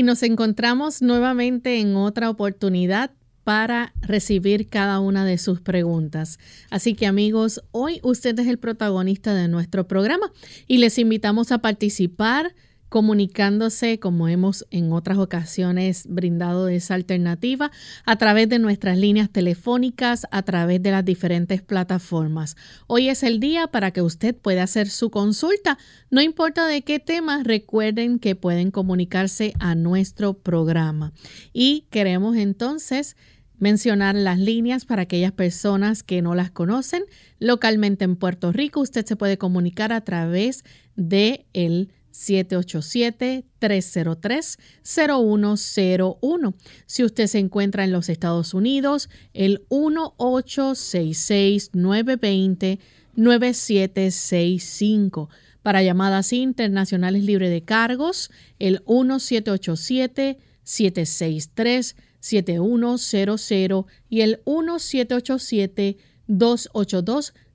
Y nos encontramos nuevamente en otra oportunidad para recibir cada una de sus preguntas. Así que amigos, hoy usted es el protagonista de nuestro programa y les invitamos a participar comunicándose como hemos en otras ocasiones brindado esa alternativa a través de nuestras líneas telefónicas, a través de las diferentes plataformas. Hoy es el día para que usted pueda hacer su consulta, no importa de qué tema, recuerden que pueden comunicarse a nuestro programa. Y queremos entonces mencionar las líneas para aquellas personas que no las conocen. Localmente en Puerto Rico, usted se puede comunicar a través de el 787-303-0101. Si usted se encuentra en los Estados Unidos, el 1866-920-9765. Para llamadas internacionales libre de cargos, el 1787-763-7100 y el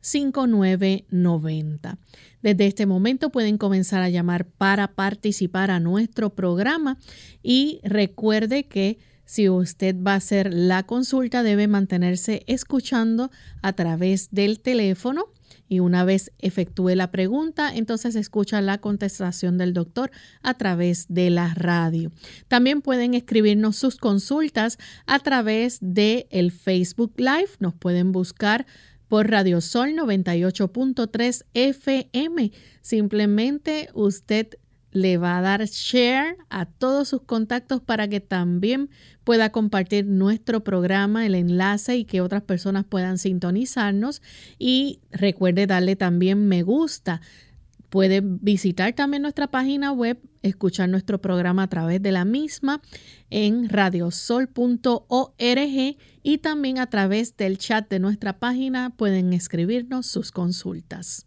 1787-282-5990. Desde este momento pueden comenzar a llamar para participar a nuestro programa y recuerde que si usted va a hacer la consulta debe mantenerse escuchando a través del teléfono y una vez efectúe la pregunta, entonces escucha la contestación del doctor a través de la radio. También pueden escribirnos sus consultas a través de el Facebook Live. Nos pueden buscar por Radio Sol 98.3 FM. Simplemente usted le va a dar share a todos sus contactos para que también pueda compartir nuestro programa, el enlace y que otras personas puedan sintonizarnos. Y recuerde darle también me gusta. Puede visitar también nuestra página web, escuchar nuestro programa a través de la misma en radiosol.org y también a través del chat de nuestra página pueden escribirnos sus consultas.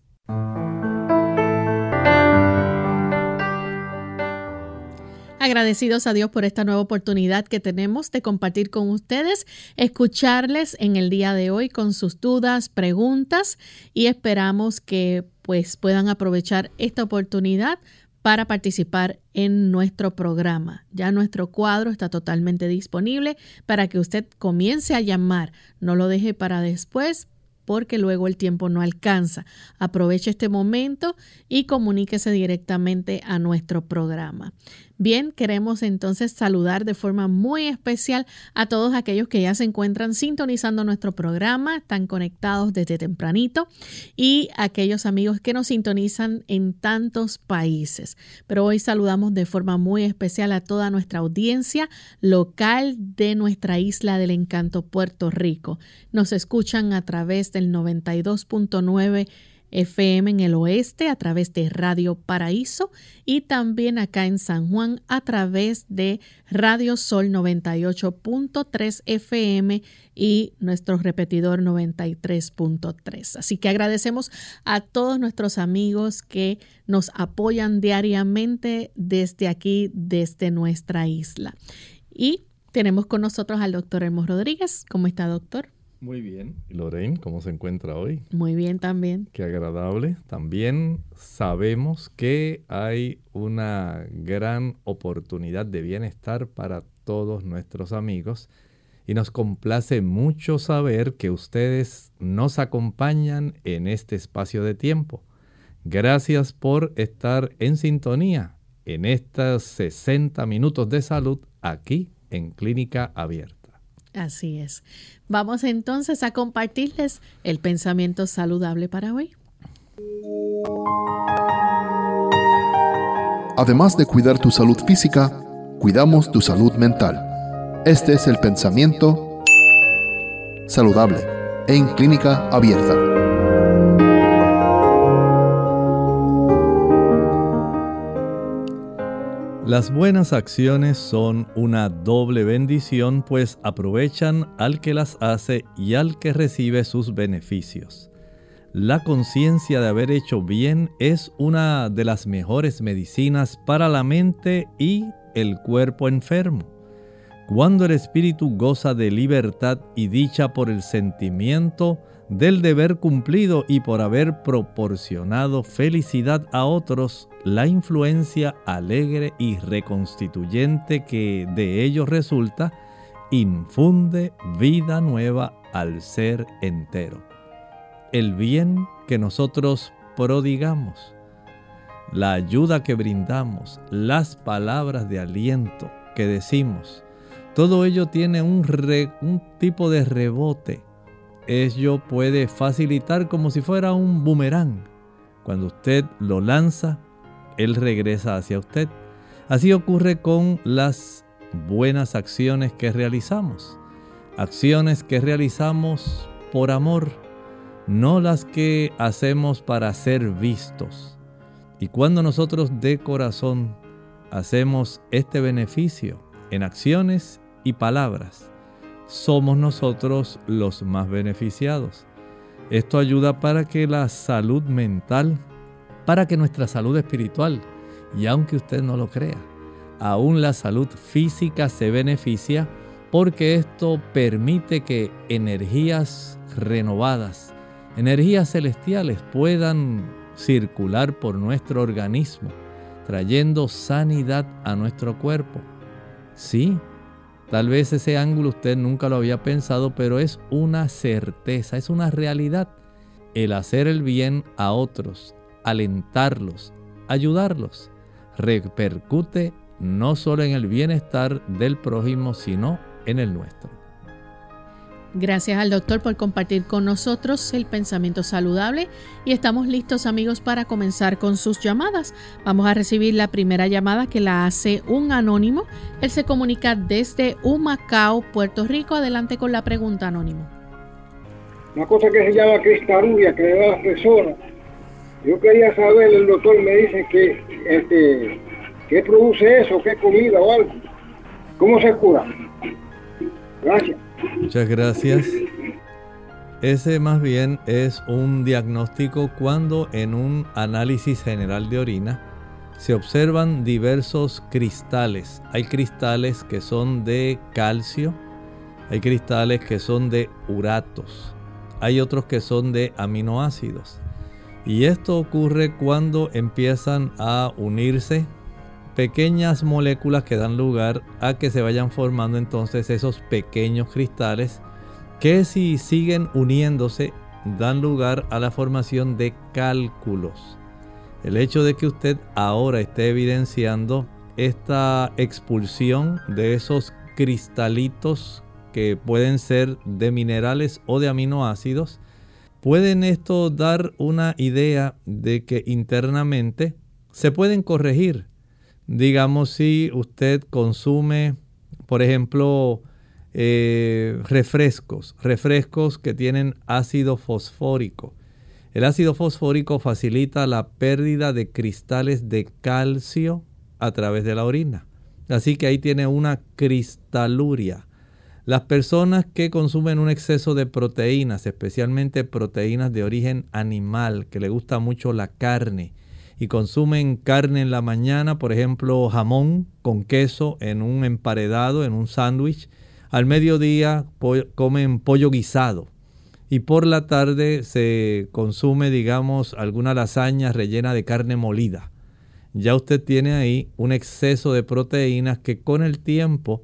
Agradecidos a Dios por esta nueva oportunidad que tenemos de compartir con ustedes, escucharles en el día de hoy con sus dudas, preguntas y esperamos que pues puedan aprovechar esta oportunidad para participar en nuestro programa. Ya nuestro cuadro está totalmente disponible para que usted comience a llamar. No lo deje para después porque luego el tiempo no alcanza. Aproveche este momento y comuníquese directamente a nuestro programa. Bien, queremos entonces saludar de forma muy especial a todos aquellos que ya se encuentran sintonizando nuestro programa, están conectados desde tempranito y aquellos amigos que nos sintonizan en tantos países. Pero hoy saludamos de forma muy especial a toda nuestra audiencia local de nuestra isla del encanto Puerto Rico. Nos escuchan a través del 92.9 FM en el oeste a través de Radio Paraíso y también acá en San Juan a través de Radio Sol 98.3 FM y nuestro repetidor 93.3. Así que agradecemos a todos nuestros amigos que nos apoyan diariamente desde aquí, desde nuestra isla. Y tenemos con nosotros al doctor Hermos Rodríguez. ¿Cómo está, doctor? Muy bien. Lorraine, cómo se encuentra hoy? Muy bien también. Qué agradable. También sabemos que hay una gran oportunidad de bienestar para todos nuestros amigos y nos complace mucho saber que ustedes nos acompañan en este espacio de tiempo. Gracias por estar en sintonía en estos 60 minutos de salud aquí en Clínica Abierta. Así es. Vamos entonces a compartirles el pensamiento saludable para hoy. Además de cuidar tu salud física, cuidamos tu salud mental. Este es el pensamiento saludable en clínica abierta. Las buenas acciones son una doble bendición pues aprovechan al que las hace y al que recibe sus beneficios. La conciencia de haber hecho bien es una de las mejores medicinas para la mente y el cuerpo enfermo. Cuando el espíritu goza de libertad y dicha por el sentimiento del deber cumplido y por haber proporcionado felicidad a otros, la influencia alegre y reconstituyente que de ello resulta, infunde vida nueva al ser entero. El bien que nosotros prodigamos, la ayuda que brindamos, las palabras de aliento que decimos, todo ello tiene un, un tipo de rebote ello puede facilitar como si fuera un boomerang. Cuando usted lo lanza, él regresa hacia usted. Así ocurre con las buenas acciones que realizamos. Acciones que realizamos por amor, no las que hacemos para ser vistos. Y cuando nosotros de corazón hacemos este beneficio en acciones y palabras, somos nosotros los más beneficiados. Esto ayuda para que la salud mental, para que nuestra salud espiritual, y aunque usted no lo crea, aún la salud física se beneficia porque esto permite que energías renovadas, energías celestiales puedan circular por nuestro organismo, trayendo sanidad a nuestro cuerpo. Sí, Tal vez ese ángulo usted nunca lo había pensado, pero es una certeza, es una realidad. El hacer el bien a otros, alentarlos, ayudarlos, repercute no solo en el bienestar del prójimo, sino en el nuestro. Gracias al doctor por compartir con nosotros el pensamiento saludable y estamos listos amigos para comenzar con sus llamadas. Vamos a recibir la primera llamada que la hace un anónimo. Él se comunica desde Humacao, Puerto Rico. Adelante con la pregunta anónimo. Una cosa que se llama cristaluria que le da a. Yo quería saber, el doctor me dice que este, ¿qué produce eso? ¿Qué comida o algo? ¿Cómo se cura? Gracias. Muchas gracias. Ese más bien es un diagnóstico cuando en un análisis general de orina se observan diversos cristales. Hay cristales que son de calcio, hay cristales que son de uratos, hay otros que son de aminoácidos. Y esto ocurre cuando empiezan a unirse pequeñas moléculas que dan lugar a que se vayan formando entonces esos pequeños cristales que si siguen uniéndose dan lugar a la formación de cálculos. El hecho de que usted ahora esté evidenciando esta expulsión de esos cristalitos que pueden ser de minerales o de aminoácidos, pueden esto dar una idea de que internamente se pueden corregir digamos, si usted consume, por ejemplo, eh, refrescos, refrescos que tienen ácido fosfórico. El ácido fosfórico facilita la pérdida de cristales de calcio a través de la orina. Así que ahí tiene una cristaluria. Las personas que consumen un exceso de proteínas, especialmente proteínas de origen animal, que le gusta mucho la carne, y consumen carne en la mañana, por ejemplo, jamón con queso en un emparedado, en un sándwich. Al mediodía comen pollo guisado. Y por la tarde se consume, digamos, alguna lasaña rellena de carne molida. Ya usted tiene ahí un exceso de proteínas que con el tiempo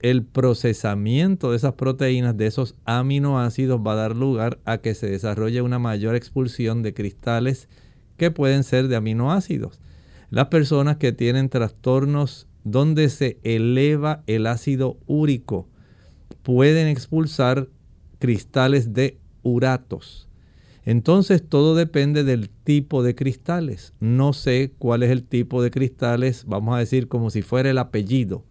el procesamiento de esas proteínas, de esos aminoácidos, va a dar lugar a que se desarrolle una mayor expulsión de cristales que pueden ser de aminoácidos. Las personas que tienen trastornos donde se eleva el ácido úrico pueden expulsar cristales de uratos. Entonces todo depende del tipo de cristales. No sé cuál es el tipo de cristales, vamos a decir como si fuera el apellido.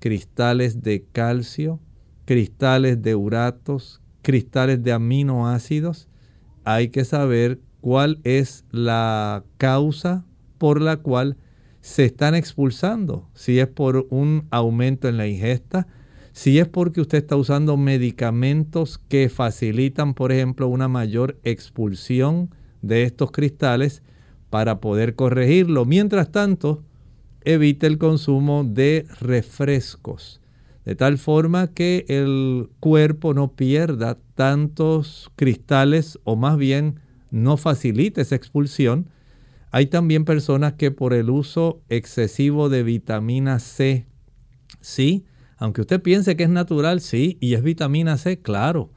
Cristales de calcio, cristales de uratos, cristales de aminoácidos. Hay que saber cuál es la causa por la cual se están expulsando, si es por un aumento en la ingesta, si es porque usted está usando medicamentos que facilitan, por ejemplo, una mayor expulsión de estos cristales para poder corregirlo. Mientras tanto, evite el consumo de refrescos, de tal forma que el cuerpo no pierda tantos cristales o más bien no facilite esa expulsión. Hay también personas que por el uso excesivo de vitamina C, sí, aunque usted piense que es natural, sí, y es vitamina C, claro.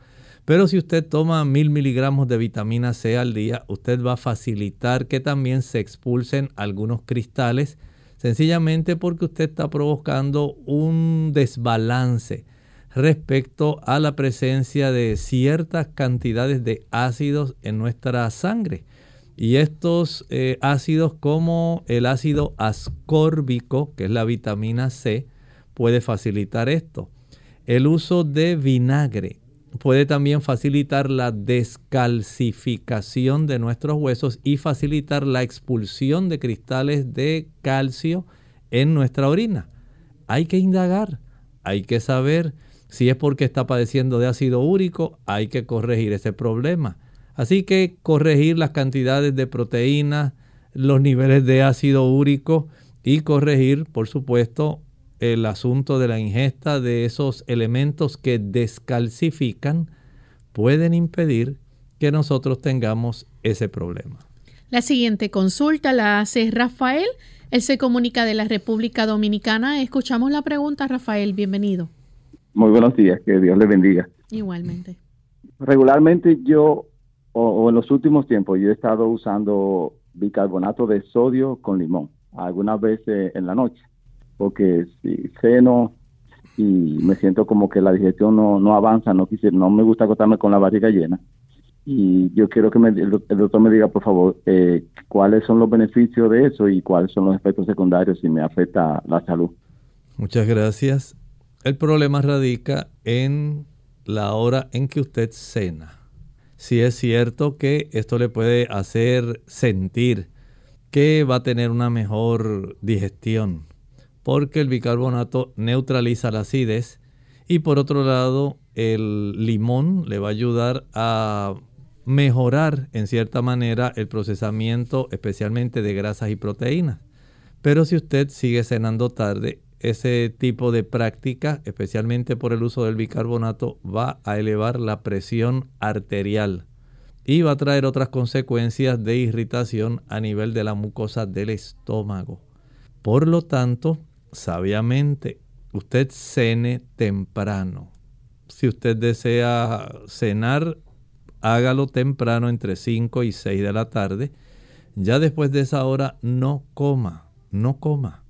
Pero si usted toma mil miligramos de vitamina C al día, usted va a facilitar que también se expulsen algunos cristales, sencillamente porque usted está provocando un desbalance respecto a la presencia de ciertas cantidades de ácidos en nuestra sangre. Y estos eh, ácidos como el ácido ascórbico, que es la vitamina C, puede facilitar esto. El uso de vinagre puede también facilitar la descalcificación de nuestros huesos y facilitar la expulsión de cristales de calcio en nuestra orina. Hay que indagar, hay que saber si es porque está padeciendo de ácido úrico, hay que corregir ese problema. Así que corregir las cantidades de proteínas, los niveles de ácido úrico y corregir, por supuesto, el asunto de la ingesta de esos elementos que descalcifican pueden impedir que nosotros tengamos ese problema. La siguiente consulta la hace Rafael. Él se comunica de la República Dominicana. Escuchamos la pregunta, Rafael. Bienvenido. Muy buenos días, que Dios le bendiga. Igualmente. Regularmente yo, o, en los últimos tiempos, yo he estado usando bicarbonato de sodio con limón, algunas veces en la noche porque si ceno y me siento como que la digestión no, no avanza, no quisiera, no me gusta acostarme con la barriga llena. Y yo quiero que el, doctor me diga, por favor, eh, cuáles son los beneficios de eso y cuáles son los efectos secundarios si me afecta la salud. Muchas gracias. El problema radica en la hora en que usted cena. Si es cierto que esto le puede hacer sentir que va a tener una mejor digestión, porque el bicarbonato neutraliza la acidez y por otro lado el limón le va a ayudar a mejorar en cierta manera el procesamiento especialmente de grasas y proteínas. Pero si usted sigue cenando tarde, ese tipo de práctica, especialmente por el uso del bicarbonato, va a elevar la presión arterial y va a traer otras consecuencias de irritación a nivel de la mucosa del estómago. Por lo tanto, sabiamente, usted cene temprano. Si usted desea cenar, hágalo temprano entre 5 y 6 de la tarde. Ya después de esa hora no coma, no coma,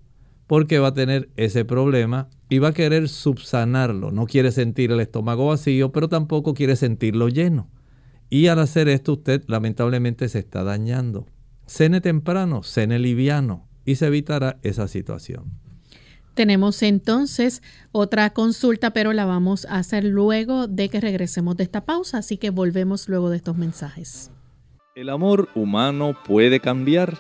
porque va a tener ese problema y va a querer subsanarlo. No quiere sentir el estómago vacío, pero tampoco quiere sentirlo lleno. Y al hacer esto usted lamentablemente se está dañando. Cene temprano, cene liviano y se evitará esa situación. Tenemos entonces otra consulta, pero la vamos a hacer luego de que regresemos de esta pausa, así que volvemos luego de estos mensajes. El amor humano puede cambiar,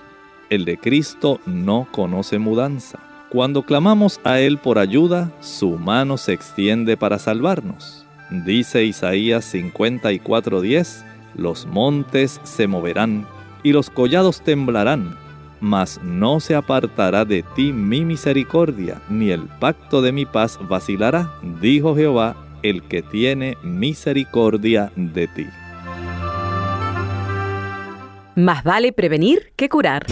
el de Cristo no conoce mudanza. Cuando clamamos a Él por ayuda, su mano se extiende para salvarnos. Dice Isaías 54:10, los montes se moverán y los collados temblarán mas no se apartará de ti mi misericordia, ni el pacto de mi paz vacilará, dijo Jehová, el que tiene misericordia de ti. Más vale prevenir que curar.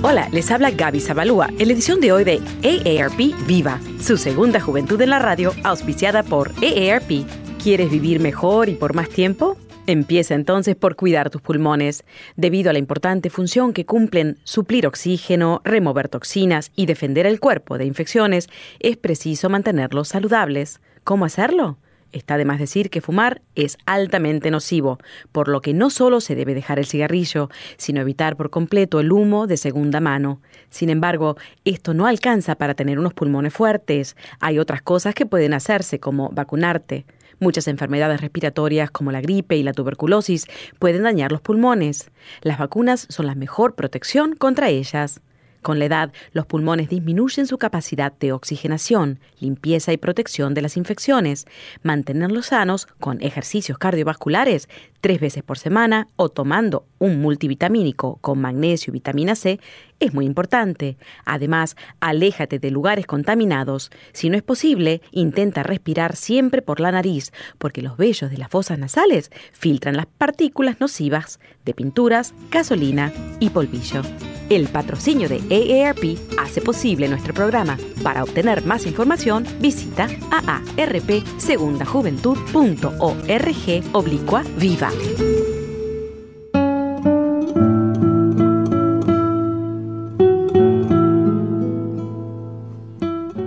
Hola, les habla Gaby Zabalúa en la edición de hoy de AARP Viva, su segunda juventud en la radio, auspiciada por AARP. ¿Quieres vivir mejor y por más tiempo? Empieza entonces por cuidar tus pulmones. Debido a la importante función que cumplen suplir oxígeno, remover toxinas y defender el cuerpo de infecciones, es preciso mantenerlos saludables. ¿Cómo hacerlo? Está de más decir que fumar es altamente nocivo, por lo que no solo se debe dejar el cigarrillo, sino evitar por completo el humo de segunda mano. Sin embargo, esto no alcanza para tener unos pulmones fuertes. Hay otras cosas que pueden hacerse, como vacunarte. Muchas enfermedades respiratorias como la gripe y la tuberculosis pueden dañar los pulmones. Las vacunas son la mejor protección contra ellas. Con la edad, los pulmones disminuyen su capacidad de oxigenación, limpieza y protección de las infecciones. Mantenerlos sanos con ejercicios cardiovasculares tres veces por semana o tomando un multivitamínico con magnesio y vitamina C es muy importante. Además, aléjate de lugares contaminados. Si no es posible, intenta respirar siempre por la nariz, porque los vellos de las fosas nasales filtran las partículas nocivas de pinturas, gasolina y polvillo. El patrocinio de AARP hace posible nuestro programa. Para obtener más información, visita aarpsegundajuventud.org oblicua viva.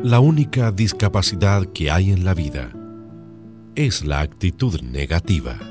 La única discapacidad que hay en la vida es la actitud negativa.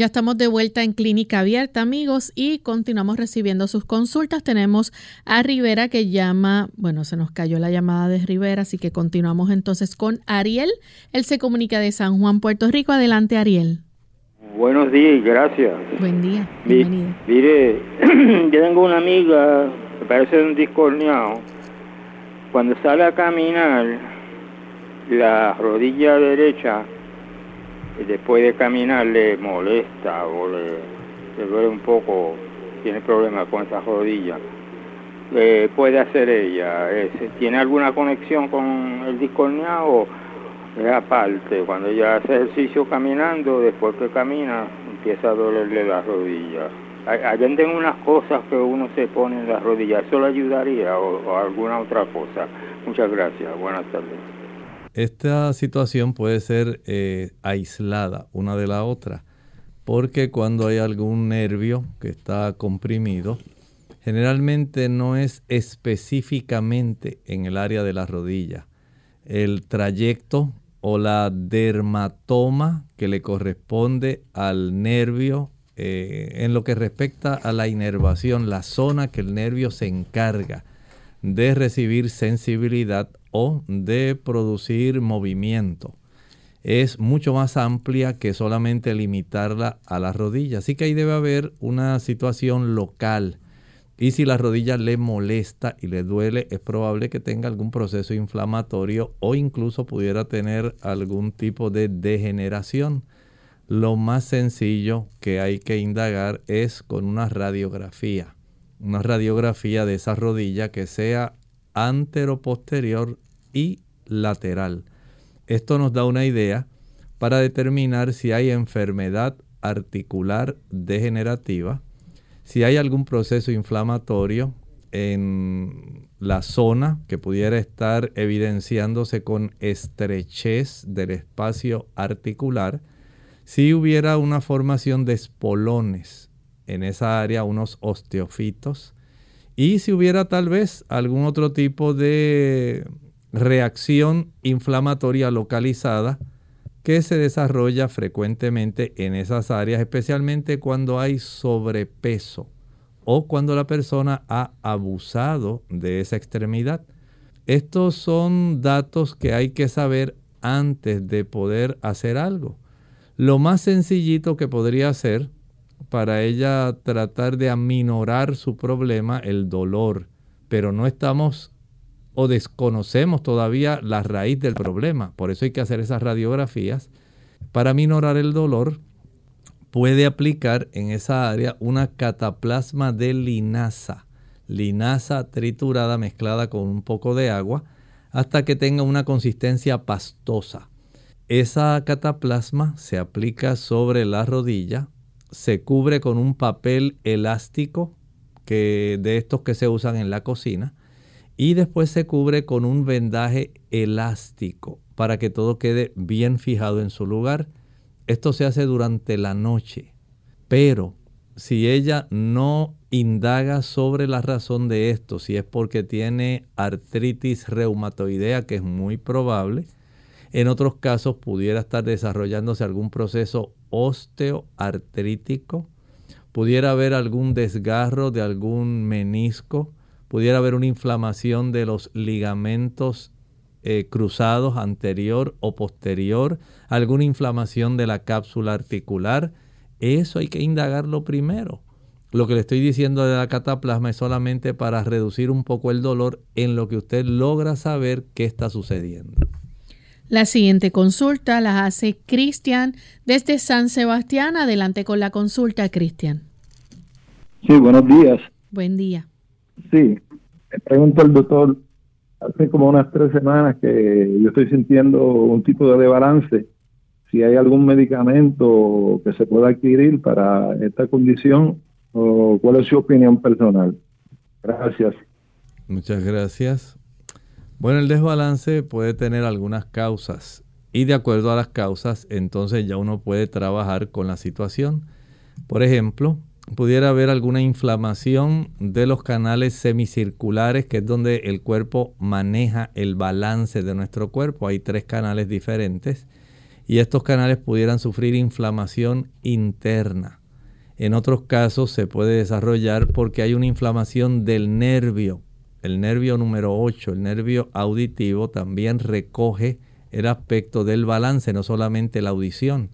Ya estamos de vuelta en Clínica Abierta, amigos, y continuamos recibiendo sus consultas. Tenemos a Rivera que llama, bueno, se nos cayó la llamada de Rivera, así que continuamos entonces con Ariel. Él se comunica de San Juan, Puerto Rico. Adelante, Ariel. Buenos días y gracias. Buen día, bienvenido. Mire, yo tengo una amiga que parece un discorneado. Cuando sale a caminar, la rodilla derecha después de caminar le molesta o le, duele un poco, tiene problemas con esa rodilla. ¿Qué puede hacer ella? ¿Tiene alguna conexión con el discorneado es aparte? Cuando ella hace ejercicio caminando, después que camina, empieza a dolerle la rodilla. Hay, venden unas cosas que uno se pone en la rodilla, ¿eso le ayudaría o alguna otra cosa? Muchas gracias, buenas tardes. Esta situación puede ser eh, aislada una de la otra, porque cuando hay algún nervio que está comprimido, generalmente no es específicamente en el área de la rodilla. El trayecto o la dermatoma que le corresponde al nervio eh, en lo que respecta a la inervación, la zona que el nervio se encarga de recibir sensibilidad o de producir movimiento. Es mucho más amplia que solamente limitarla a la rodilla. Así que ahí debe haber una situación local. Y si la rodilla le molesta y le duele, es probable que tenga algún proceso inflamatorio o incluso pudiera tener algún tipo de degeneración. Lo más sencillo que hay que indagar es con una radiografía. Una radiografía de esa rodilla que sea anteroposterior y lateral. Esto nos da una idea para determinar si hay enfermedad articular degenerativa, si hay algún proceso inflamatorio en la zona que pudiera estar evidenciándose con estrechez del espacio articular, si hubiera una formación de espolones en esa área, unos osteofitos, y si hubiera tal vez algún otro tipo de reacción inflamatoria localizada que se desarrolla frecuentemente en esas áreas, especialmente cuando hay sobrepeso o cuando la persona ha abusado de esa extremidad. Estos son datos que hay que saber antes de poder hacer algo. Lo más sencillito que podría hacer para ella tratar de aminorar su problema, el dolor, pero no estamos o desconocemos todavía la raíz del problema. Por eso hay que hacer esas radiografías para minorar el dolor. puede aplicar en esa área una cataplasma de linaza, linaza triturada mezclada con un poco de agua hasta que tenga una consistencia pastosa. Esa cataplasma se aplica sobre la rodilla, se cubre con un papel elástico que, de estos que se usan en la cocina y después se cubre con un vendaje elástico para que todo quede bien fijado en su lugar. Esto se hace durante la noche, pero si ella no indaga sobre la razón de esto, si es porque tiene artritis reumatoidea, que es muy probable, en otros casos pudiera estar desarrollándose algún proceso osteoartrítico, pudiera haber algún desgarro de algún menisco, pudiera haber una inflamación de los ligamentos eh, cruzados anterior o posterior, alguna inflamación de la cápsula articular. Eso hay que indagarlo primero. Lo que le estoy diciendo de la cataplasma es solamente para reducir un poco el dolor en lo que usted logra saber qué está sucediendo. La siguiente consulta la hace Cristian desde San Sebastián. Adelante con la consulta, Cristian. Sí, buenos días. Buen día. Sí, me pregunto al doctor, hace como unas tres semanas que yo estoy sintiendo un tipo de desbalance, si hay algún medicamento que se pueda adquirir para esta condición o cuál es su opinión personal. Gracias. Muchas gracias. Bueno, el desbalance puede tener algunas causas y de acuerdo a las causas, entonces ya uno puede trabajar con la situación. Por ejemplo, pudiera haber alguna inflamación de los canales semicirculares, que es donde el cuerpo maneja el balance de nuestro cuerpo. Hay tres canales diferentes y estos canales pudieran sufrir inflamación interna. En otros casos se puede desarrollar porque hay una inflamación del nervio el nervio número 8, el nervio auditivo, también recoge el aspecto del balance, no solamente la audición.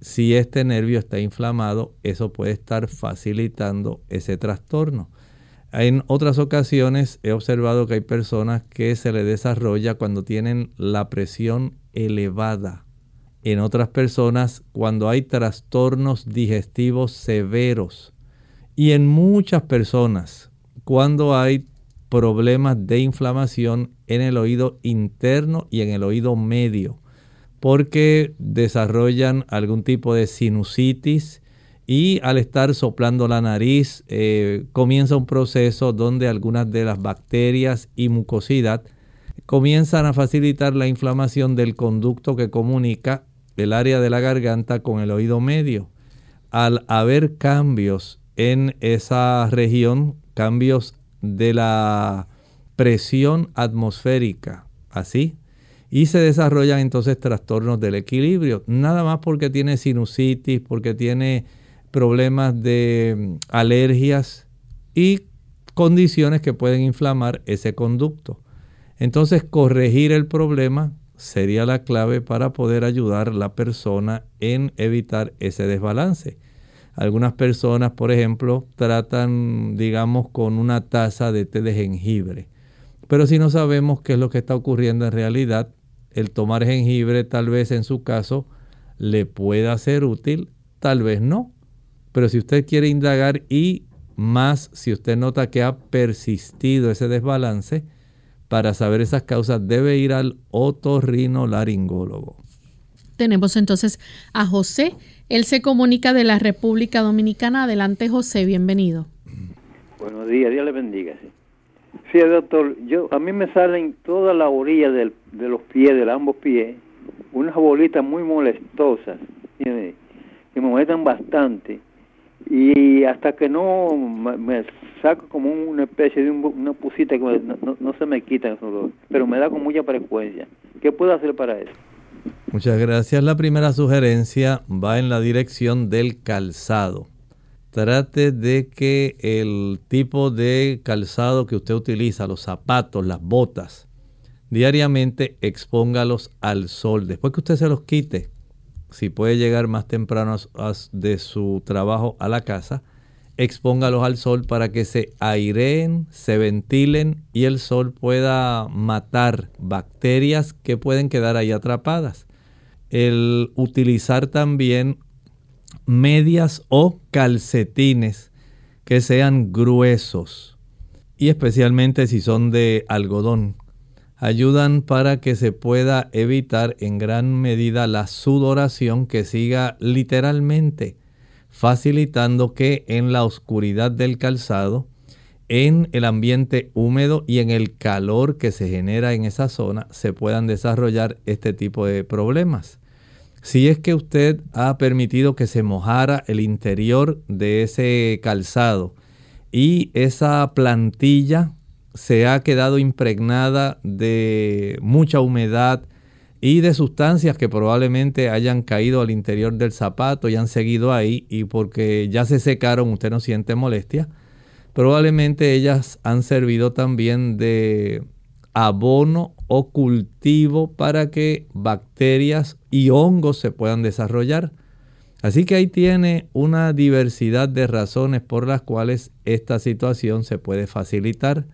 Si este nervio está inflamado, eso puede estar facilitando ese trastorno. En otras ocasiones he observado que hay personas que se le desarrolla cuando tienen la presión elevada. En otras personas cuando hay trastornos digestivos severos. Y en muchas personas cuando hay problemas de inflamación en el oído interno y en el oído medio, porque desarrollan algún tipo de sinusitis y al estar soplando la nariz eh, comienza un proceso donde algunas de las bacterias y mucosidad comienzan a facilitar la inflamación del conducto que comunica el área de la garganta con el oído medio. Al haber cambios en esa región, cambios de la presión atmosférica, así, y se desarrollan entonces trastornos del equilibrio, nada más porque tiene sinusitis, porque tiene problemas de mm, alergias y condiciones que pueden inflamar ese conducto. Entonces, corregir el problema sería la clave para poder ayudar a la persona en evitar ese desbalance. Algunas personas, por ejemplo, tratan, digamos, con una taza de té de jengibre. Pero si no sabemos qué es lo que está ocurriendo en realidad, el tomar jengibre tal vez en su caso le pueda ser útil, tal vez no. Pero si usted quiere indagar y más si usted nota que ha persistido ese desbalance, para saber esas causas debe ir al otorrinolaringólogo. Tenemos entonces a José él se comunica de la República Dominicana. Adelante, José, bienvenido. Buenos días, Dios le bendiga. Sí, doctor, yo a mí me salen toda la orilla de los pies, de ambos pies, unas bolitas muy molestosas, que me molestan bastante. Y hasta que no me, saco como una especie de una pusita que no, se me quita pero me da con mucha frecuencia. ¿Qué puedo hacer para eso? Muchas gracias. La primera sugerencia va en la dirección del calzado. Trate de que el tipo de calzado que usted utiliza, los zapatos, las botas, diariamente expóngalos al sol. Después que usted se los quite, si puede llegar más temprano de su trabajo a la casa, expóngalos al sol para que se aireen, se ventilen y el sol pueda matar bacterias que pueden quedar ahí atrapadas el utilizar también medias o calcetines que sean gruesos y especialmente si son de algodón. Ayudan para que se pueda evitar en gran medida la sudoración que siga literalmente facilitando que en la oscuridad del calzado, en el ambiente húmedo y en el calor que se genera en esa zona se puedan desarrollar este tipo de problemas. Si es que usted ha permitido que se mojara el interior de ese calzado y esa plantilla se ha quedado impregnada de mucha humedad y de sustancias que probablemente hayan caído al interior del zapato y han seguido ahí y porque ya se secaron usted no siente molestia, probablemente ellas han servido también de abono o cultivo para que bacterias y hongos se puedan desarrollar. Así que ahí tiene una diversidad de razones por las cuales esta situación se puede facilitar.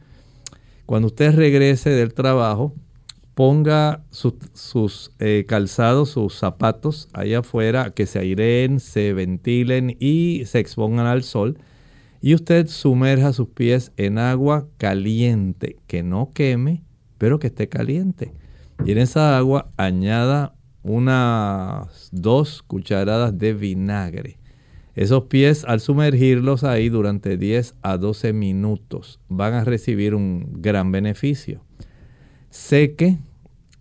Cuando usted regrese del trabajo, ponga sus eh, calzados, sus zapatos allá afuera, que se aireen, se ventilen y se expongan al sol. Y usted sumerja sus pies en agua caliente, que no queme, pero que esté caliente. Y en esa agua añada unas dos cucharadas de vinagre. Esos pies al sumergirlos ahí durante 10 a 12 minutos van a recibir un gran beneficio. Seque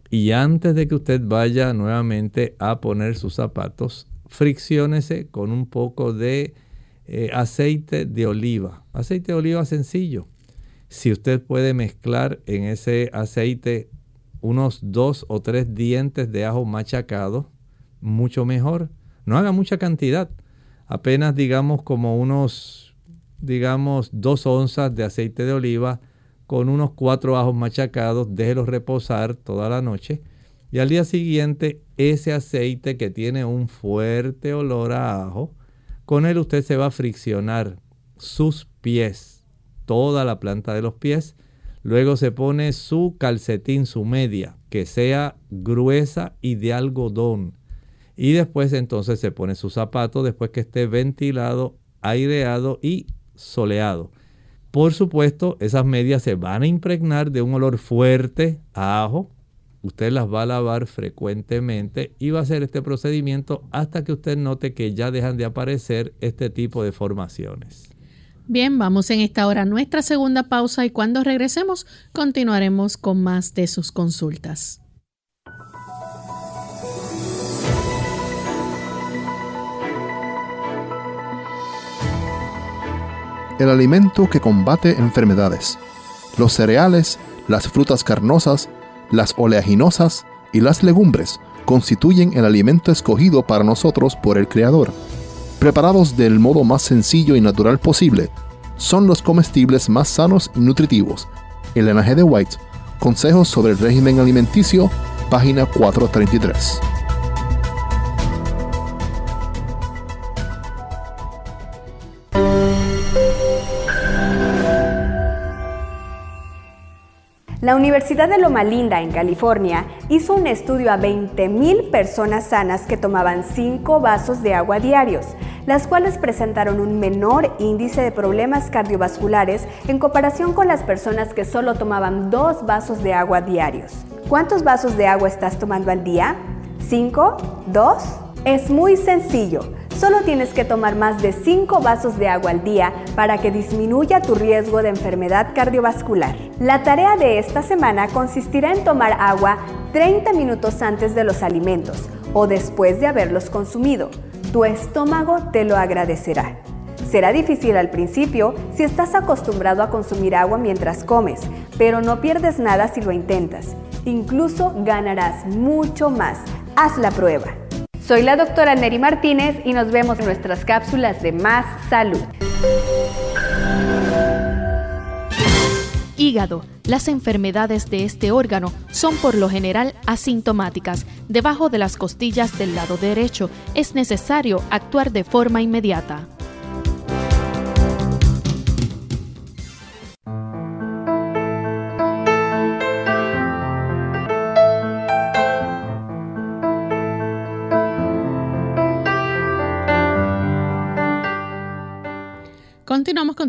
y antes de que usted vaya nuevamente a poner sus zapatos, fricciónese con un poco de eh, aceite de oliva. Aceite de oliva sencillo. Si usted puede mezclar en ese aceite unos dos o tres dientes de ajo machacado, mucho mejor. No haga mucha cantidad, apenas digamos como unos, digamos, dos onzas de aceite de oliva con unos cuatro ajos machacados, déjelos reposar toda la noche y al día siguiente ese aceite que tiene un fuerte olor a ajo, con él usted se va a friccionar sus pies, toda la planta de los pies, Luego se pone su calcetín, su media, que sea gruesa y de algodón. Y después entonces se pone su zapato después que esté ventilado, aireado y soleado. Por supuesto, esas medias se van a impregnar de un olor fuerte a ajo. Usted las va a lavar frecuentemente y va a hacer este procedimiento hasta que usted note que ya dejan de aparecer este tipo de formaciones. Bien, vamos en esta hora a nuestra segunda pausa y cuando regresemos continuaremos con más de sus consultas. El alimento que combate enfermedades. Los cereales, las frutas carnosas, las oleaginosas y las legumbres constituyen el alimento escogido para nosotros por el Creador preparados del modo más sencillo y natural posible, son los comestibles más sanos y nutritivos. El linaje de White, Consejos sobre el régimen alimenticio, página 433. La Universidad de Loma Linda, en California, hizo un estudio a 20.000 personas sanas que tomaban 5 vasos de agua diarios, las cuales presentaron un menor índice de problemas cardiovasculares en comparación con las personas que solo tomaban 2 vasos de agua diarios. ¿Cuántos vasos de agua estás tomando al día? ¿5? ¿2? Es muy sencillo. Solo tienes que tomar más de 5 vasos de agua al día para que disminuya tu riesgo de enfermedad cardiovascular. La tarea de esta semana consistirá en tomar agua 30 minutos antes de los alimentos o después de haberlos consumido. Tu estómago te lo agradecerá. Será difícil al principio si estás acostumbrado a consumir agua mientras comes, pero no pierdes nada si lo intentas. Incluso ganarás mucho más. Haz la prueba. Soy la doctora Neri Martínez y nos vemos en nuestras cápsulas de Más Salud. Hígado. Las enfermedades de este órgano son por lo general asintomáticas. Debajo de las costillas del lado derecho es necesario actuar de forma inmediata.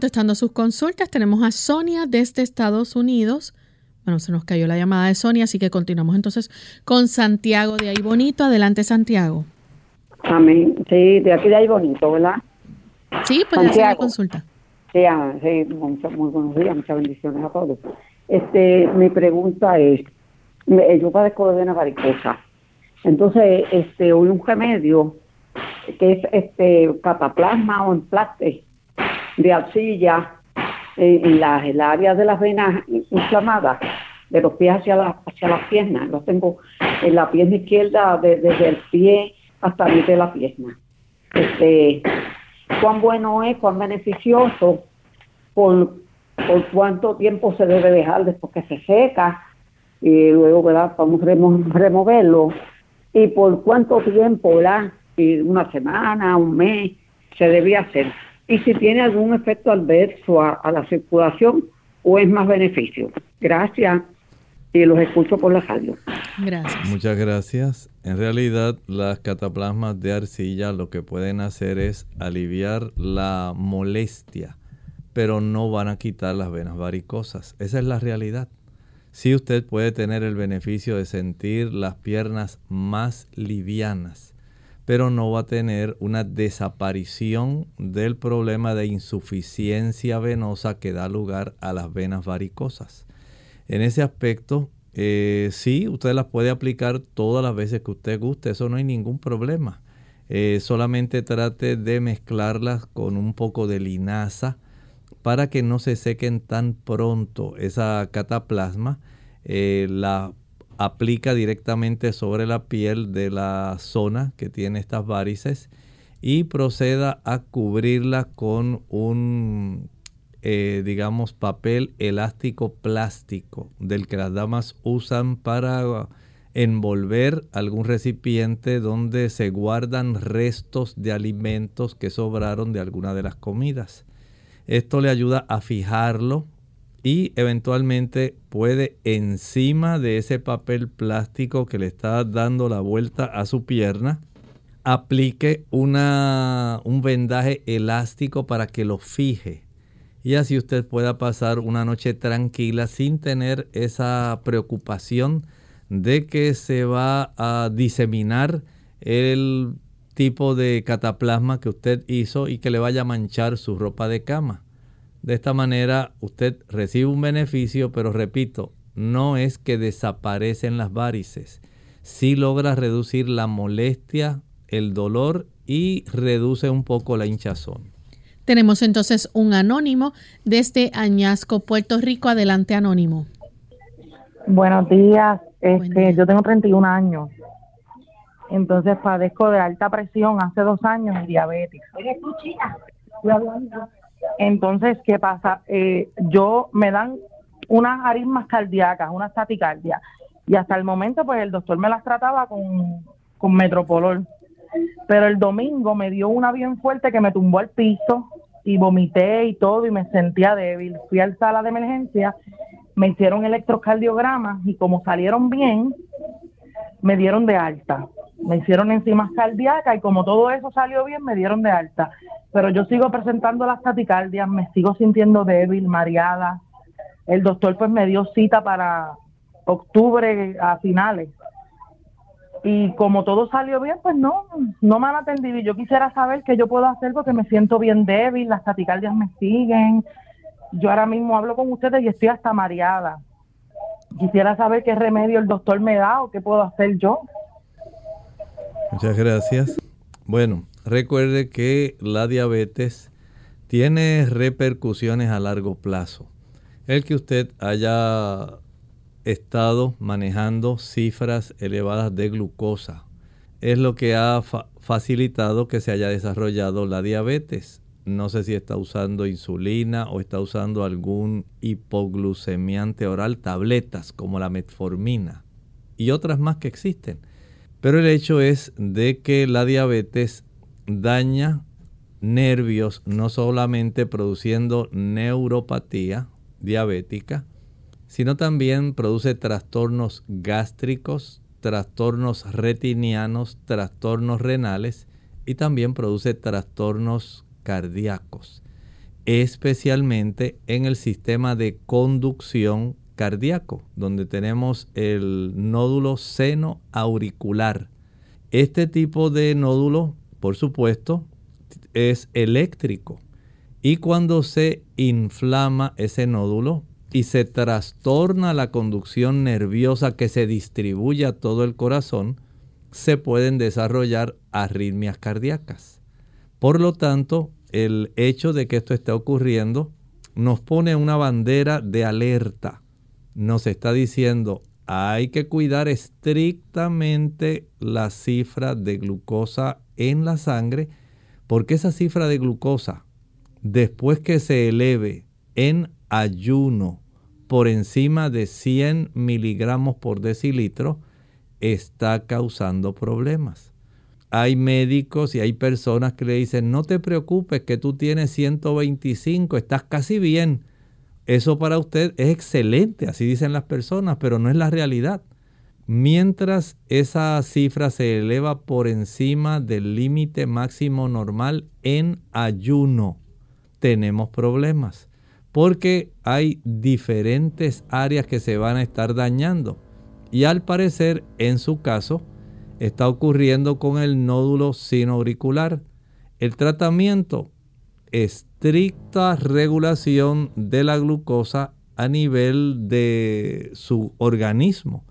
Contestando sus consultas. Tenemos a Sonia desde Estados Unidos. Bueno, se nos cayó la llamada de Sonia, así que continuamos entonces con Santiago de ahí bonito. Adelante, Santiago. Amén. Sí, de aquí de ahí bonito, ¿verdad? Sí, pues hacer la consulta. Sí, ah, sí muy buenos días, muchas bendiciones a todos. Este, mi pregunta es, yo padezco de vena varicosa. Entonces, este, hoy un remedio que es este cataplasma o emplaste de arcilla en, la, el área de las venas inflamadas, de los pies hacia, la, hacia las piernas. Lo tengo en la pierna izquierda, desde el pie hasta mitad de la pierna. Este, cuán bueno es, cuán beneficioso, por, por cuánto tiempo se debe dejar después que se seca, y luego, ¿verdad? Vamos a removerlo, y por cuánto tiempo, ¿verdad? Y una semana, un mes, se debe hacer. Y si tiene algún efecto adverso a, a la circulación o es más beneficio. Gracias y los escucho por la radio. Gracias. Muchas gracias. En realidad, las cataplasmas de arcilla lo que pueden hacer es aliviar la molestia, pero no van a quitar las venas varicosas. Esa es la realidad. Sí usted puede tener el beneficio de sentir las piernas más livianas, pero no va a tener una desaparición del problema de insuficiencia venosa que da lugar a las venas varicosas. En ese aspecto, eh, sí, usted las puede aplicar todas las veces que usted guste, eso no hay ningún problema. Eh, solamente trate de mezclarlas con un poco de linaza para que no se sequen tan pronto. Esa cataplasma eh, la aplica directamente sobre la piel de la zona que tiene estas varices y proceda a cubrirla con un eh, digamos, papel elástico plástico del que las damas usan para envolver algún recipiente donde se guardan restos de alimentos que sobraron de alguna de las comidas. Esto le ayuda a fijarlo y eventualmente puede encima de ese papel plástico que le está dando la vuelta a su pierna, aplique una, un vendaje elástico para que lo fije y así usted pueda pasar una noche tranquila sin tener esa preocupación de que se va a diseminar el tipo de cataplasma que usted hizo y que le vaya a manchar su ropa de cama. De esta manera usted recibe un beneficio, pero repito, no es que desaparecen las varices. Sí logra reducir la molestia, el dolor y reduce un poco la hinchazón. Tenemos entonces un anónimo desde Añasco, Puerto Rico. Adelante, anónimo. Buenos días. Este, Yo tengo 31 años. Entonces padezco de alta presión hace dos años y diabetes. Entonces, ¿qué pasa? Eh, yo me dan unas aritmas cardíacas, una taticardia. Y hasta el momento, pues el doctor me las trataba con, con metropolol. Pero el domingo me dio una bien fuerte que me tumbó al piso y vomité y todo y me sentía débil. Fui al sala de emergencia, me hicieron electrocardiogramas y como salieron bien, me dieron de alta. Me hicieron enzimas cardíacas y como todo eso salió bien, me dieron de alta. Pero yo sigo presentando las taticardias, me sigo sintiendo débil, mareada. El doctor pues me dio cita para octubre a finales y como todo salió bien, pues no, no me han atendido. Y yo quisiera saber qué yo puedo hacer porque me siento bien débil, las taticardias me siguen. Yo ahora mismo hablo con ustedes y estoy hasta mareada. Quisiera saber qué remedio el doctor me da o qué puedo hacer yo. Muchas gracias. Bueno, recuerde que la diabetes tiene repercusiones a largo plazo. El que usted haya estado manejando cifras elevadas de glucosa. Es lo que ha facilitado que se haya desarrollado la diabetes. No sé si está usando insulina o está usando algún hipoglucemiante oral, tabletas como la metformina y otras más que existen. Pero el hecho es de que la diabetes daña nervios no solamente produciendo neuropatía diabética, sino también produce trastornos gástricos, trastornos retinianos, trastornos renales y también produce trastornos cardíacos. especialmente en el sistema de conducción cardíaco, donde tenemos el nódulo seno auricular. Este tipo de nódulo, por supuesto, es eléctrico y cuando se inflama ese nódulo y se trastorna la conducción nerviosa que se distribuye a todo el corazón, se pueden desarrollar arritmias cardíacas. Por lo tanto, el hecho de que esto esté ocurriendo nos pone una bandera de alerta. Nos está diciendo, hay que cuidar estrictamente la cifra de glucosa en la sangre, porque esa cifra de glucosa, después que se eleve en ayuno por encima de 100 miligramos por decilitro, está causando problemas. Hay médicos y hay personas que le dicen, no te preocupes que tú tienes 125, estás casi bien. Eso para usted es excelente, así dicen las personas, pero no es la realidad. Mientras esa cifra se eleva por encima del límite máximo normal en ayuno, tenemos problemas, porque hay diferentes áreas que se van a estar dañando. Y al parecer, en su caso, está ocurriendo con el nódulo sinoauricular. El tratamiento, estricta regulación de la glucosa a nivel de su organismo.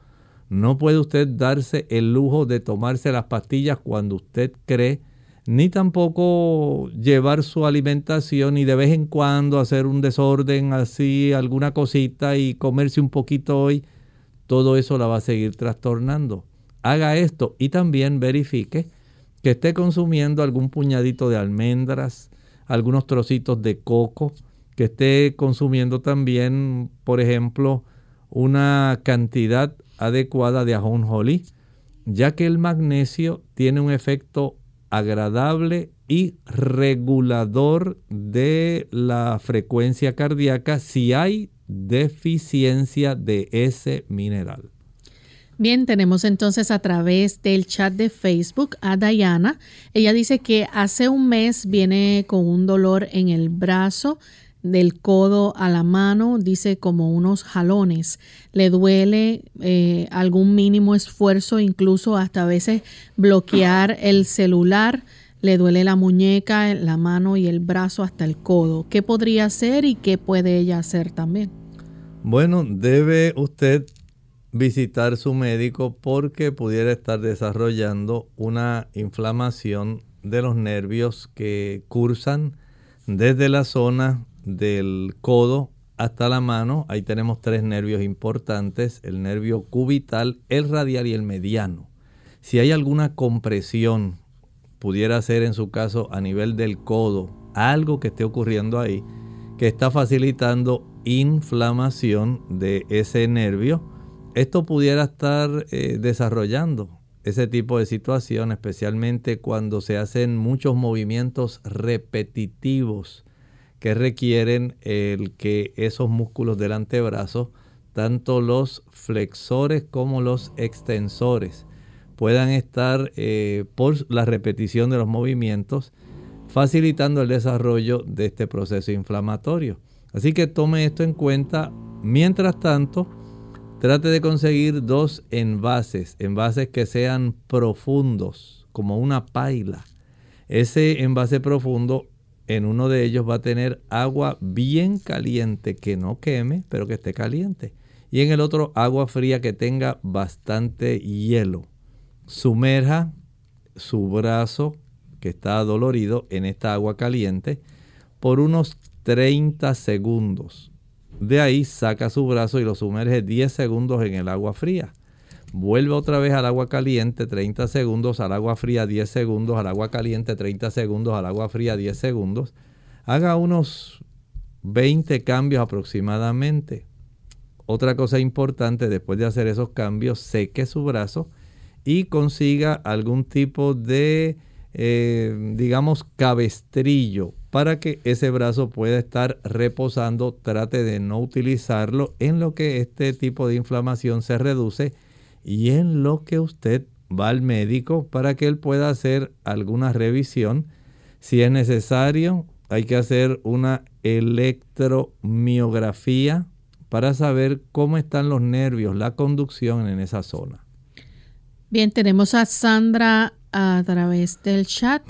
No puede usted darse el lujo de tomarse las pastillas cuando usted cree, ni tampoco llevar su alimentación y de vez en cuando hacer un desorden así, alguna cosita y comerse un poquito hoy todo eso la va a seguir trastornando. Haga esto y también verifique que esté consumiendo algún puñadito de almendras, algunos trocitos de coco, que esté consumiendo también, por ejemplo, una cantidad adecuada de ajonjolí, ya que el magnesio tiene un efecto agradable y regulador de la frecuencia cardíaca si hay deficiencia de ese mineral. Bien, tenemos entonces a través del chat de Facebook a Diana. Ella dice que hace un mes viene con un dolor en el brazo, del codo a la mano, dice como unos jalones. Le duele eh, algún mínimo esfuerzo, incluso hasta a veces bloquear el celular. Le duele la muñeca, la mano y el brazo hasta el codo. ¿Qué podría hacer y qué puede ella hacer también? Bueno, debe usted visitar su médico porque pudiera estar desarrollando una inflamación de los nervios que cursan desde la zona del codo hasta la mano. Ahí tenemos tres nervios importantes, el nervio cubital, el radial y el mediano. Si hay alguna compresión, pudiera ser en su caso a nivel del codo, algo que esté ocurriendo ahí, que está facilitando inflamación de ese nervio, esto pudiera estar eh, desarrollando ese tipo de situación, especialmente cuando se hacen muchos movimientos repetitivos que requieren el que esos músculos del antebrazo, tanto los flexores como los extensores, puedan estar eh, por la repetición de los movimientos, facilitando el desarrollo de este proceso inflamatorio. Así que tome esto en cuenta. Mientras tanto, trate de conseguir dos envases, envases que sean profundos, como una paila. Ese envase profundo, en uno de ellos va a tener agua bien caliente, que no queme, pero que esté caliente. Y en el otro, agua fría que tenga bastante hielo. Sumerja su brazo que está dolorido en esta agua caliente por unos 30 segundos. De ahí saca su brazo y lo sumerge 10 segundos en el agua fría. Vuelve otra vez al agua caliente 30 segundos, al agua fría 10 segundos, al agua caliente 30 segundos, al agua fría 10 segundos. Haga unos 20 cambios aproximadamente. Otra cosa importante, después de hacer esos cambios, seque su brazo y consiga algún tipo de, eh, digamos, cabestrillo para que ese brazo pueda estar reposando. Trate de no utilizarlo en lo que este tipo de inflamación se reduce y en lo que usted va al médico para que él pueda hacer alguna revisión. Si es necesario, hay que hacer una electromiografía para saber cómo están los nervios, la conducción en esa zona. Bien, tenemos a Sandra a través del chat.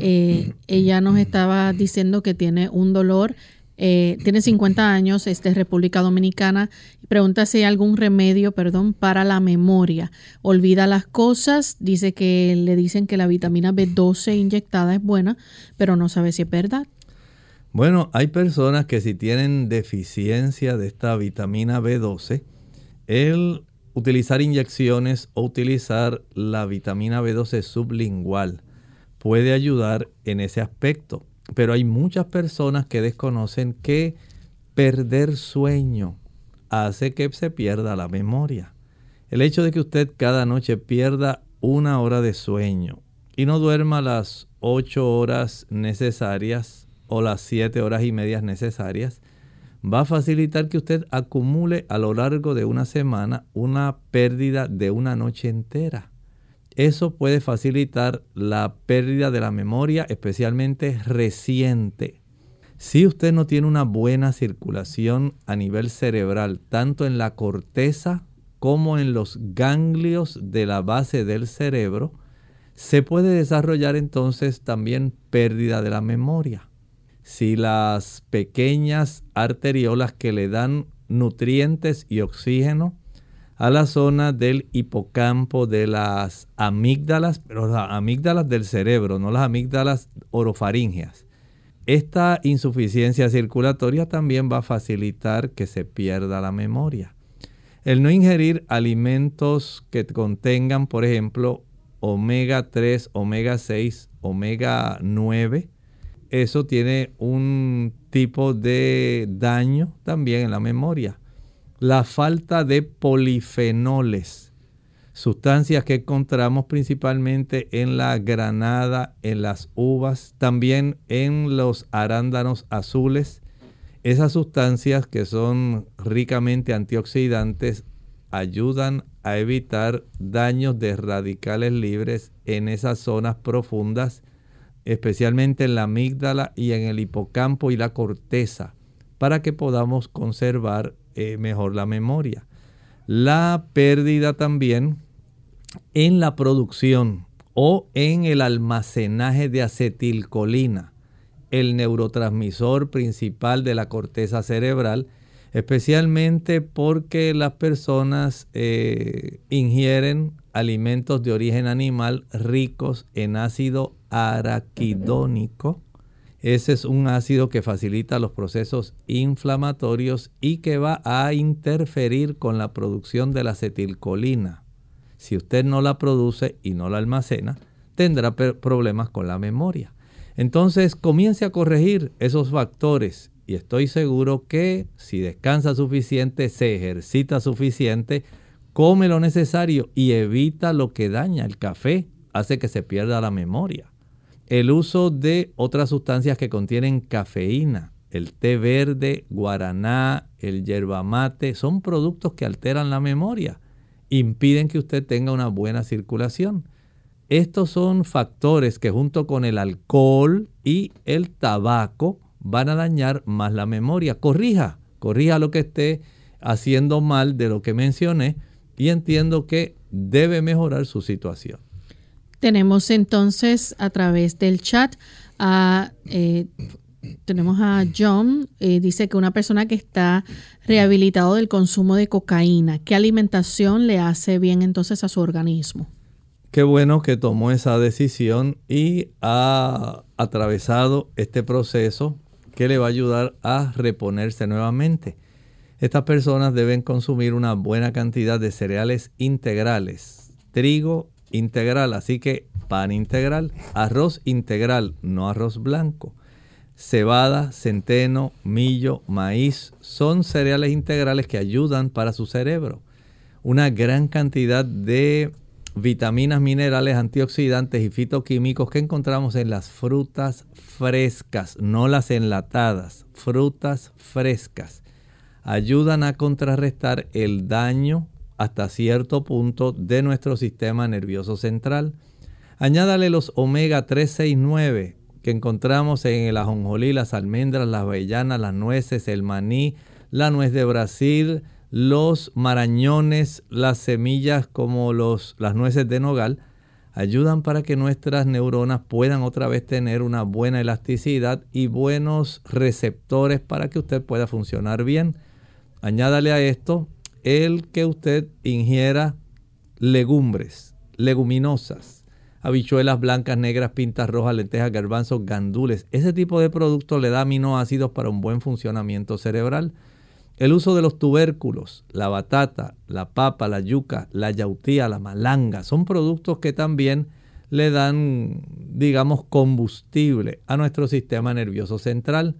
Eh, ella nos estaba diciendo que tiene un dolor, eh, tiene 50 años, es de República Dominicana. Pregunta si hay algún remedio, perdón, para la memoria. Olvida las cosas, dice que le dicen que la vitamina B12 inyectada es buena, pero no sabe si es verdad. Bueno, hay personas que si tienen deficiencia de esta vitamina B12, el utilizar inyecciones o utilizar la vitamina B12 sublingual puede ayudar en ese aspecto. Pero hay muchas personas que desconocen que perder sueño hace que se pierda la memoria. El hecho de que usted cada noche pierda una hora de sueño y no duerma las ocho horas necesarias o las siete horas y medias necesarias, va a facilitar que usted acumule a lo largo de una semana una pérdida de una noche entera. Eso puede facilitar la pérdida de la memoria, especialmente reciente. Si usted no tiene una buena circulación a nivel cerebral, tanto en la corteza como en los ganglios de la base del cerebro, se puede desarrollar entonces también pérdida de la memoria si las pequeñas arteriolas que le dan nutrientes y oxígeno a la zona del hipocampo de las amígdalas, pero las amígdalas del cerebro, no las amígdalas orofaringeas. Esta insuficiencia circulatoria también va a facilitar que se pierda la memoria. El no ingerir alimentos que contengan, por ejemplo, omega 3, omega 6, omega 9, eso tiene un tipo de daño también en la memoria. La falta de polifenoles, sustancias que encontramos principalmente en la granada, en las uvas, también en los arándanos azules. Esas sustancias que son ricamente antioxidantes ayudan a evitar daños de radicales libres en esas zonas profundas especialmente en la amígdala y en el hipocampo y la corteza, para que podamos conservar eh, mejor la memoria. La pérdida también en la producción o en el almacenaje de acetilcolina, el neurotransmisor principal de la corteza cerebral, especialmente porque las personas eh, ingieren alimentos de origen animal ricos en ácido araquidónico. Ese es un ácido que facilita los procesos inflamatorios y que va a interferir con la producción de la acetilcolina. Si usted no la produce y no la almacena, tendrá problemas con la memoria. Entonces comience a corregir esos factores y estoy seguro que si descansa suficiente, se ejercita suficiente, come lo necesario y evita lo que daña el café, hace que se pierda la memoria el uso de otras sustancias que contienen cafeína, el té verde, guaraná, el yerba mate, son productos que alteran la memoria, impiden que usted tenga una buena circulación. Estos son factores que junto con el alcohol y el tabaco van a dañar más la memoria. Corrija, corrija lo que esté haciendo mal de lo que mencioné y entiendo que debe mejorar su situación. Tenemos entonces a través del chat a... Eh, tenemos a John, eh, dice que una persona que está rehabilitado del consumo de cocaína, ¿qué alimentación le hace bien entonces a su organismo? Qué bueno que tomó esa decisión y ha atravesado este proceso que le va a ayudar a reponerse nuevamente. Estas personas deben consumir una buena cantidad de cereales integrales, trigo integral, así que pan integral, arroz integral, no arroz blanco. Cebada, centeno, millo, maíz son cereales integrales que ayudan para su cerebro. Una gran cantidad de vitaminas, minerales, antioxidantes y fitoquímicos que encontramos en las frutas frescas, no las enlatadas, frutas frescas. Ayudan a contrarrestar el daño hasta cierto punto de nuestro sistema nervioso central. Añádale los omega 369, que encontramos en el ajonjolí, las almendras, las avellanas, las nueces, el maní, la nuez de Brasil, los marañones, las semillas como los, las nueces de nogal, ayudan para que nuestras neuronas puedan otra vez tener una buena elasticidad y buenos receptores para que usted pueda funcionar bien. Añádale a esto el que usted ingiera legumbres, leguminosas, habichuelas blancas, negras, pintas rojas, lentejas, garbanzos, gandules. Ese tipo de productos le da aminoácidos para un buen funcionamiento cerebral. El uso de los tubérculos, la batata, la papa, la yuca, la yautía, la malanga, son productos que también le dan, digamos, combustible a nuestro sistema nervioso central.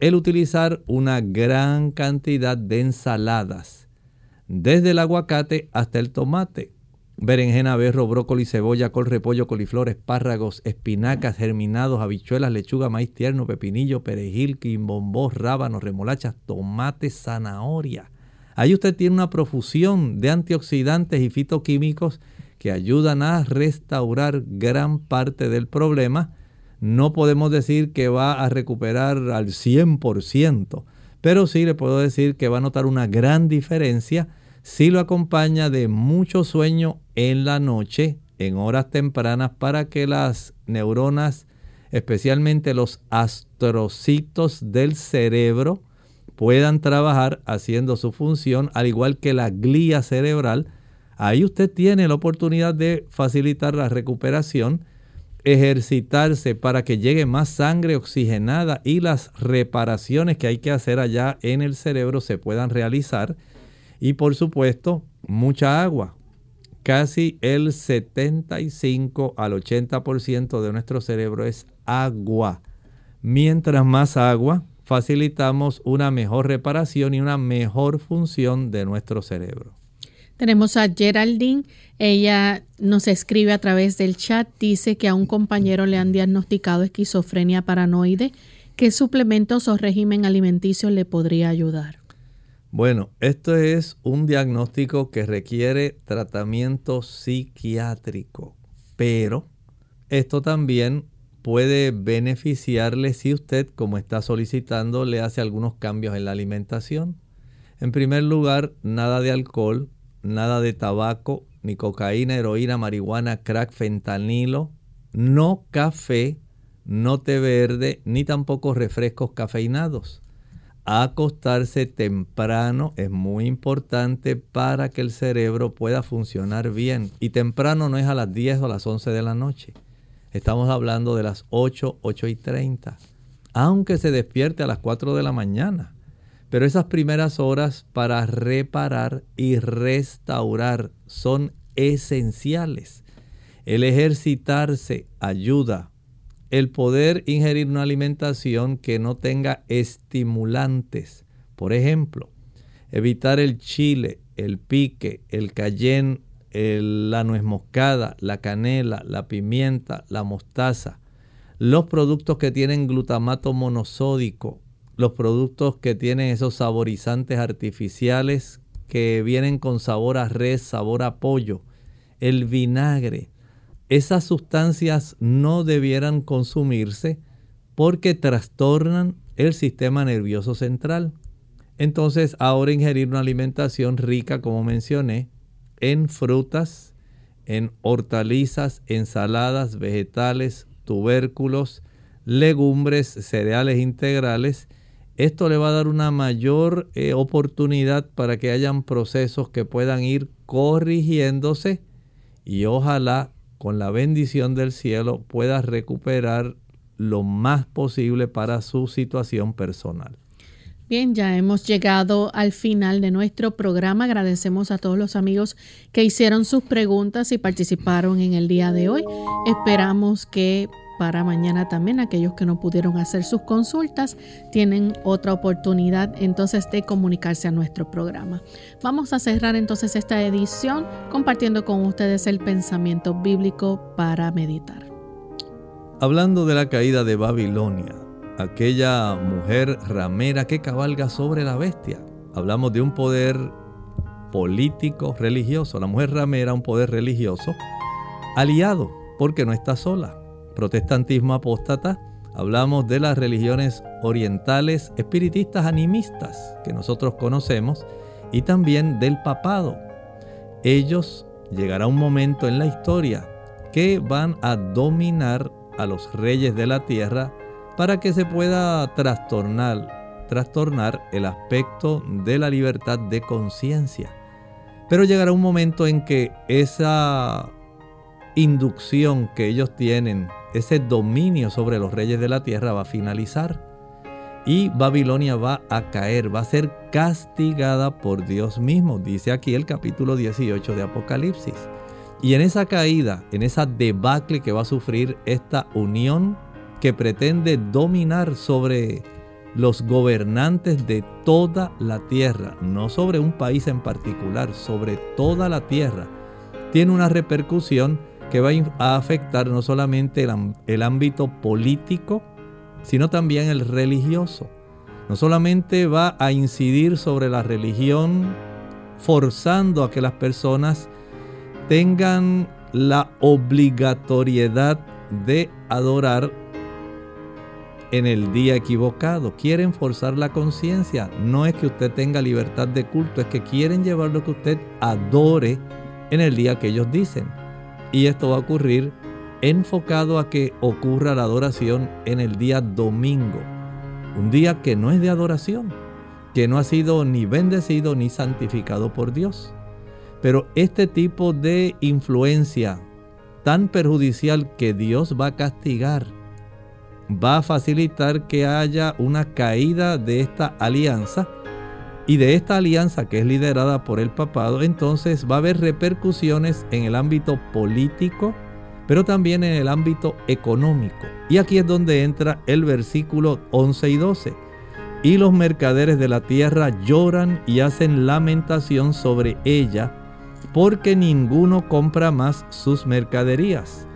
El utilizar una gran cantidad de ensaladas, desde el aguacate hasta el tomate, berenjena, berro, brócoli, cebolla, col, repollo, coliflor, espárragos, espinacas, germinados, habichuelas, lechuga, maíz tierno, pepinillo, perejil, quimbombó, rábanos, remolachas, tomate, zanahoria. Ahí usted tiene una profusión de antioxidantes y fitoquímicos que ayudan a restaurar gran parte del problema. No podemos decir que va a recuperar al 100%, pero sí le puedo decir que va a notar una gran diferencia si lo acompaña de mucho sueño en la noche, en horas tempranas, para que las neuronas, especialmente los astrocitos del cerebro, puedan trabajar haciendo su función, al igual que la glía cerebral. Ahí usted tiene la oportunidad de facilitar la recuperación, ejercitarse para que llegue más sangre oxigenada y las reparaciones que hay que hacer allá en el cerebro se puedan realizar y por supuesto, mucha agua. Casi el 75 al 80% de nuestro cerebro es agua. Mientras más agua, facilitamos una mejor reparación y una mejor función de nuestro cerebro. Tenemos a Geraldine, ella nos escribe a través del chat, dice que a un compañero le han diagnosticado esquizofrenia paranoide. ¿Qué suplementos o régimen alimenticio le podría ayudar? Bueno, esto es un diagnóstico que requiere tratamiento psiquiátrico, pero esto también puede beneficiarle si usted, como está solicitando, le hace algunos cambios en la alimentación. En primer lugar, nada de alcohol, nada de tabaco, ni cocaína, heroína, marihuana, crack, fentanilo, no café, no té verde, ni tampoco refrescos cafeinados acostarse temprano es muy importante para que el cerebro pueda funcionar bien. Y temprano no es a las 10 o a las 11 de la noche. Estamos hablando de las 8, 8 y 30. Aunque se despierte a las 4 de la mañana. Pero esas primeras horas para reparar y restaurar son esenciales. El ejercitarse ayuda el poder ingerir una alimentación que no tenga estimulantes. Por ejemplo, evitar el chile, el pique, el cayenne, la nuez moscada, la canela, la pimienta, la mostaza, los productos que tienen glutamato monosódico, los productos que tienen esos saborizantes artificiales que vienen con sabor a res, sabor a pollo, el vinagre, esas sustancias no debieran consumirse porque trastornan el sistema nervioso central. Entonces, ahora ingerir una alimentación rica, como mencioné, en frutas, en hortalizas, ensaladas, vegetales, tubérculos, legumbres, cereales integrales, esto le va a dar una mayor eh, oportunidad para que hayan procesos que puedan ir corrigiéndose y ojalá con la bendición del cielo pueda recuperar lo más posible para su situación personal. Bien, ya hemos llegado al final de nuestro programa. Agradecemos a todos los amigos que hicieron sus preguntas y participaron en el día de hoy. Esperamos que para mañana también aquellos que no pudieron hacer sus consultas tienen otra oportunidad entonces de comunicarse a nuestro programa. Vamos a cerrar entonces esta edición compartiendo con ustedes el pensamiento bíblico para meditar. Hablando de la caída de Babilonia, aquella mujer ramera que cabalga sobre la bestia. Hablamos de un poder político, religioso. La mujer ramera, un poder religioso, aliado, porque no está sola protestantismo apóstata hablamos de las religiones orientales espiritistas animistas que nosotros conocemos y también del papado. Ellos llegará un momento en la historia que van a dominar a los reyes de la tierra para que se pueda trastornar, trastornar el aspecto de la libertad de conciencia. Pero llegará un momento en que esa inducción que ellos tienen, ese dominio sobre los reyes de la tierra va a finalizar. Y Babilonia va a caer, va a ser castigada por Dios mismo, dice aquí el capítulo 18 de Apocalipsis. Y en esa caída, en esa debacle que va a sufrir esta unión que pretende dominar sobre los gobernantes de toda la tierra, no sobre un país en particular, sobre toda la tierra, tiene una repercusión que va a afectar no solamente el, ámbito político, sino también el religioso. No solamente va a incidir sobre la religión, forzando a que las personas tengan la obligatoriedad de adorar en el día equivocado. Quieren forzar la conciencia. No es que usted tenga libertad de culto, es que quieren llevar lo que usted adore en el día que ellos dicen. Y esto va a ocurrir enfocado a que ocurra la adoración en el día domingo. Un día que no es de adoración, que no ha sido ni bendecido ni santificado por Dios. Pero este tipo de influencia tan perjudicial que Dios va a castigar, va a facilitar que haya una caída de esta alianza y de esta alianza que es liderada por el papado, entonces va a haber repercusiones en el ámbito político, pero también en el ámbito económico. Y aquí es donde entra el versículo 11 y 12. Y los mercaderes de la tierra lloran y hacen lamentación sobre ella, porque ninguno compra más sus mercaderías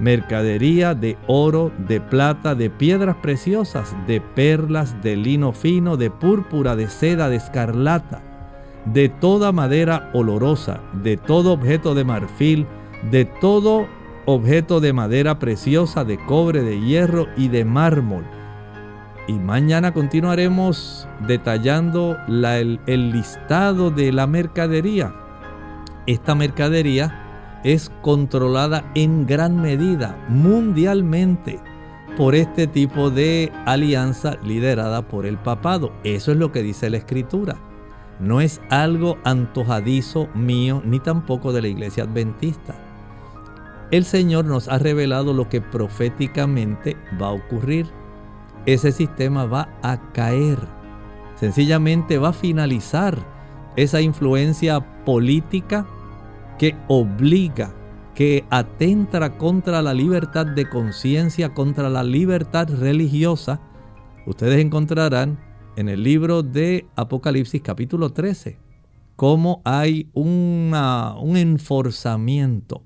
mercadería de oro, de plata, de piedras preciosas, de perlas, de lino fino, de púrpura, de seda, de escarlata, de toda madera olorosa, de todo objeto de marfil, de todo objeto de madera preciosa, de cobre, de hierro y de mármol. Y mañana continuaremos detallando el, listado de la mercadería. Esta mercadería es controlada en gran medida mundialmente por este tipo de alianza liderada por el papado. Eso es lo que dice la escritura. No es algo antojadizo mío ni tampoco de la iglesia adventista. El Señor nos ha revelado lo que proféticamente va a ocurrir. Ese sistema va a caer. Sencillamente va a finalizar esa influencia política que obliga, que atenta contra la libertad de conciencia, contra la libertad religiosa, ustedes encontrarán en el libro de Apocalipsis capítulo 13 cómo hay un enforzamiento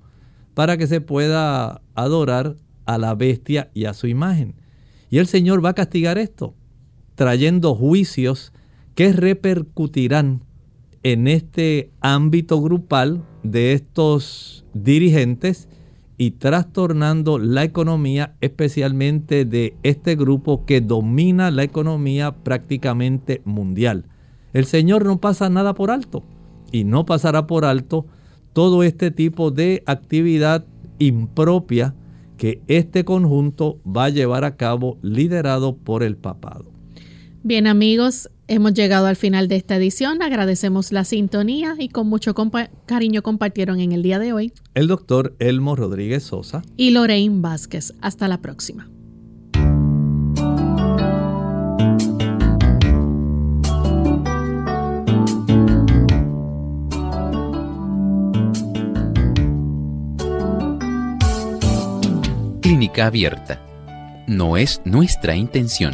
para que se pueda adorar a la bestia y a su imagen. Y el Señor va a castigar esto, trayendo juicios que repercutirán en este ámbito grupal de estos dirigentes y trastornando la economía, especialmente de este grupo que domina la economía prácticamente mundial. El Señor no pasa nada por alto y no pasará por alto todo este tipo de actividad impropia que este conjunto va a llevar a cabo liderado por el papado. Bien amigos, hemos llegado al final de esta edición. Agradecemos la sintonía y con mucho cariño compartieron en el día de hoy el doctor Elmo Rodríguez Sosa y Lorraine Vázquez. Hasta la próxima. Clínica abierta. No es nuestra intención